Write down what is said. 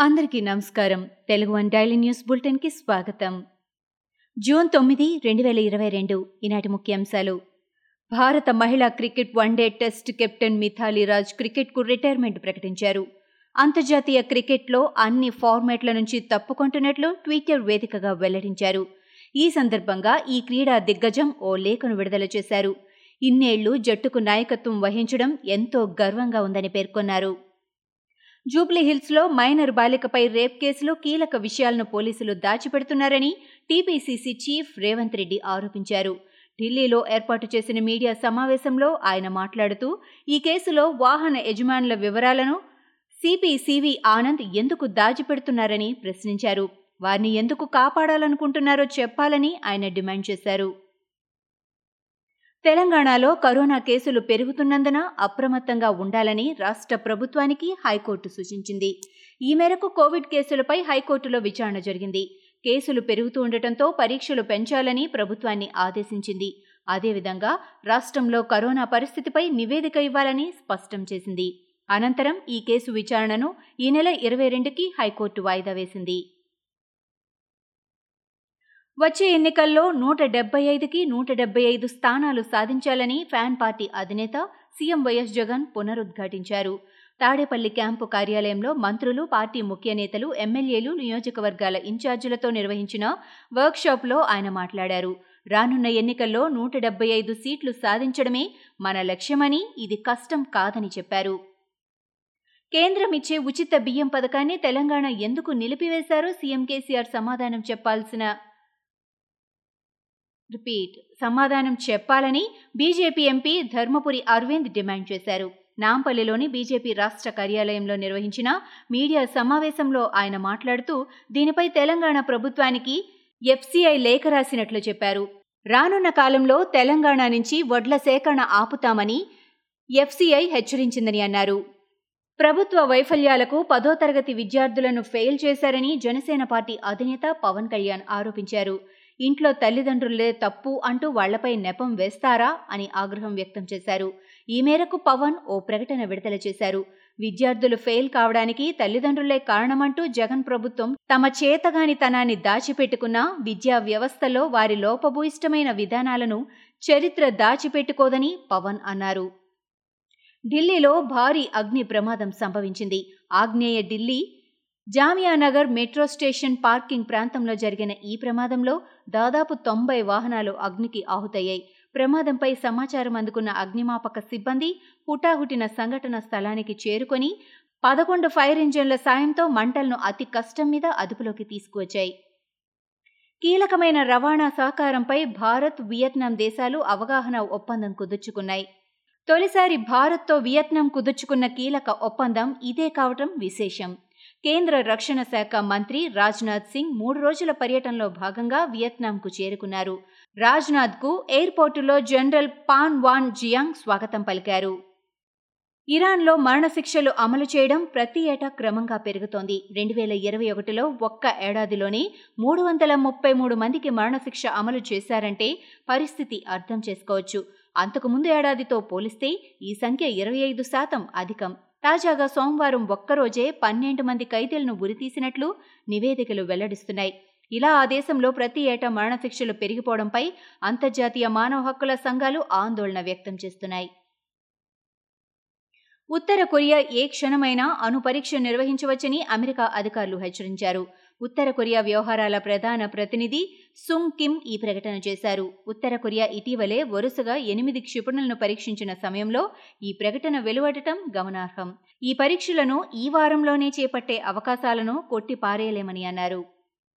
అందరికీ నమస్కారం. Telugu one daily news బులెటిన్కి స్వాగతం. జూన్ తొమ్మిది రెండు వేల ఇరవై రెండు ఈనాటి ముఖ్యాంశాలు. భారత మహిళా cricket one day test captain Mithali Raj క్రికెట్కు రిటైర్మెంట్ ప్రకటించారు. అంతర్జాతీయ క్రికెట్లో అన్ని ఫార్మాట్ల నుంచి తప్పుకుంటున్నట్లు ట్విట్టర్ వేదికగా వెల్లడించారు. ఈ సందర్భంగా ఈ క్రీడా దిగ్గజం ఓ లేఖను విడుదల చేశారు. ఇన్నేళ్ళు జట్టుకు నాయకత్వం వహించడం ఎంతో గర్వంగా ఉందని పేర్కొన్నారు. జూబ్లీహిల్స్లో మైనర్ బాలికపై రేప్ కేసులో కీలక విషయాలను పోలీసులు దాచిపెడుతున్నారని టీపీసీసీ చీఫ్ రేవంత్ రెడ్డి ఆరోపించారు. ఢిల్లీలో ఏర్పాటు చేసిన మీడియా సమావేశంలో ఆయన మాట్లాడుతూ ఈ కేసులో వాహన యజమానుల వివరాలను సిపిసివి ఆనంద్ ఎందుకు దాచిపెడుతున్నారని ప్రశ్నించారు. వారిని ఎందుకు కాపాడాలనుకుంటున్నారో చెప్పాలని ఆయన డిమాండ్ చేశారు. తెలంగాణలో కరోనా కేసులు పెరుగుతున్నందున అప్రమత్తంగా ఉండాలని రాష్ట్ర ప్రభుత్వానికి హైకోర్టు సూచించింది. ఈ మేరకు కోవిడ్ కేసులపై హైకోర్టులో విచారణ జరిగింది. కేసులు పెరుగుతూ ఉండటంతో పరీక్షలు పెంచాలని ప్రభుత్వాన్ని ఆదేశించింది. అదేవిధంగా రాష్ట్రంలో కరోనా పరిస్థితిపై నివేదిక ఇవ్వాలని స్పష్టం చేసింది. అనంతరం ఈ కేసు విచారణను ఈ నెల ఇరవై రెండుకి హైకోర్టు వాయిదా వేసింది. వచ్చే ఎన్నికల్లో నూట డెబ్బై ఐదుకి నూట డెబ్బై ఐదు స్థానాలు సాధించాలని ఫ్యాన్ పార్టీ అధినేత సీఎం వైఎస్ జగన్ పునరుద్ఘాటించారు. తాడేపల్లి క్యాంపు కార్యాలయంలో మంత్రులు పార్టీ ముఖ్య నేతలు ఎమ్మెల్యేలు నియోజకవర్గాల ఇన్ఛార్జీలతో నిర్వహించిన వర్క్షాప్లో ఆయన మాట్లాడారు. రానున్న ఎన్నికల్లో నూట డెబ్బై ఐదు సీట్లు సాధించడమే మన లక్ష్యమని ఇది కష్టం కాదని చెప్పారు. కేంద్రం ఇచ్చే ఉచిత బియ్యం పథకాన్ని తెలంగాణ ఎందుకు నిలిపివేశారో సీఎం కేసీఆర్ సమాధానం చెప్పాల్సిన రిపీట్ సమాధానం చెప్పాలని BJP MP Dharmapuri Arvind demand చేశారు. నాంపల్లిలోని బీజేపీ రాష్ట్ర కార్యాలయంలో నిర్వహించిన మీడియా సమావేశంలో ఆయన మాట్లాడుతూ దీనిపై తెలంగాణ ప్రభుత్వానికి ఎఫ్సీఐ లేఖ రాసినట్లు చెప్పారు. రానున్న కాలంలో తెలంగాణ నుంచి వడ్ల సేకరణ ఆపుతామని ఎఫ్సీఐ హెచ్చరించిందని అన్నారు. ప్రభుత్వ వైఫల్యాలకు పదో తరగతి విద్యార్థులను ఫెయిల్ చేశారని జనసేన పార్టీ అధినేత పవన్ కళ్యాణ్ ఆరోపించారు. ఇంట్లో తల్లిదండ్రులే తప్పు అంటూ వాళ్ళపై నెపం వేస్తారా అని ఆగ్రహం వ్యక్తం చేశారు. ఈ మేరకు పవన్ ఓ ప్రకటన విడుదల చేశారు. విద్యార్థులు ఫెయిల్ కావడానికి తల్లిదండ్రులే కారణమంటూ జగన్ ప్రభుత్వం తమ చేతగానితనాన్ని దాచిపెట్టుకున్న విద్యా వ్యవస్థలో వారి లోపభూయిష్టమైన విధానాలను చరిత్ర దాచిపెట్టుకోదని పవన్ అన్నారు. ఢిల్లీలో భారీ అగ్ని ప్రమాదం సంభవించింది. ఆగ్నేయ Delhi Jamianagar metro station parking ప్రాంతంలో జరిగిన ఈ ప్రమాదంలో దాదాపు తొంభై వాహనాలు అగ్నికి ఆహుతయ్యాయి. ప్రమాదంపై సమాచారం అందుకున్న అగ్నిమాపక సిబ్బంది హుటాహుటిన సంఘటన స్థలానికి చేరుకొని పదకొండు ఫైర్ ఇంజన్ల సాయంతో మంటలను అతి కష్టం మీద అదుపులోకి తీసుకువచ్చాయి. కీలకమైన రవాణా సహకారంపై భారత్ వియత్నాం దేశాలు అవగాహన ఒప్పందం కుదుర్చుకున్నాయి. తొలిసారి భారత్తో వియత్నాం కుదుర్చుకున్న కీలక ఒప్పందం ఇదే కావటం విశేషం. కేంద్ర రక్షణ శాఖ మంత్రి రాజ్నాథ్ సింగ్ మూడు రోజుల పర్యటనలో భాగంగా వియత్నాంకు చేరుకున్నారు. రాజ్నాథ్కు ఎయిర్పోర్టులో జనరల్ పాన్ వాన్ జియాంగ్ స్వాగతం పలికారు. ఇరాన్లో మరణశిక్షలు అమలు చేయడం ప్రతి ఏటా క్రమంగా పెరుగుతోంది. రెండు వేల ఇరవై ఒకటిలో ఒక్క ఏడాదిలోనే మూడు వందల ముప్పై మూడు మందికి మరణశిక్ష అమలు చేశారంటే పరిస్థితి అర్థం చేసుకోవచ్చు. అంతకుముందు ఏడాదితో పోలిస్తే ఈ సంఖ్య ఇరవై ఐదు శాతం అధికం. తాజాగా సోమవారం ఒక్కరోజే పన్నెండు మంది ఖైదీలను ఉరితీసినట్లు నివేదికలు వెల్లడిస్తున్నాయి. ఇలా ఆ దేశంలో ప్రతి ఏటా మరణశిక్షలు పెరిగిపోవడంపై అంతర్జాతీయ మానవ హక్కుల సంఘాలు ఆందోళన వ్యక్తం చేస్తున్నాయి. ఉత్తర కొరియా ఏ క్షణమైనా అణుపరీక్ష నిర్వహించవచ్చని అమెరికా అధికారులు హెచ్చరించారు. ఉత్తర కొరియా వ్యవహారాల ప్రధాన ప్రతినిధి సుంగ్ కిమ్ ఈ ప్రకటన చేశారు. ఉత్తర కొరియా ఇటీవలే వరుసగా ఎనిమిది క్షిపణులను పరీక్షించిన సమయంలో ఈ ప్రకటన వెలువడటం గమనార్హం. ఈ పరీక్షలను ఈ వారంలోనే చేపట్టే అవకాశాలను కొట్టిపారేయలేమని అన్నారు.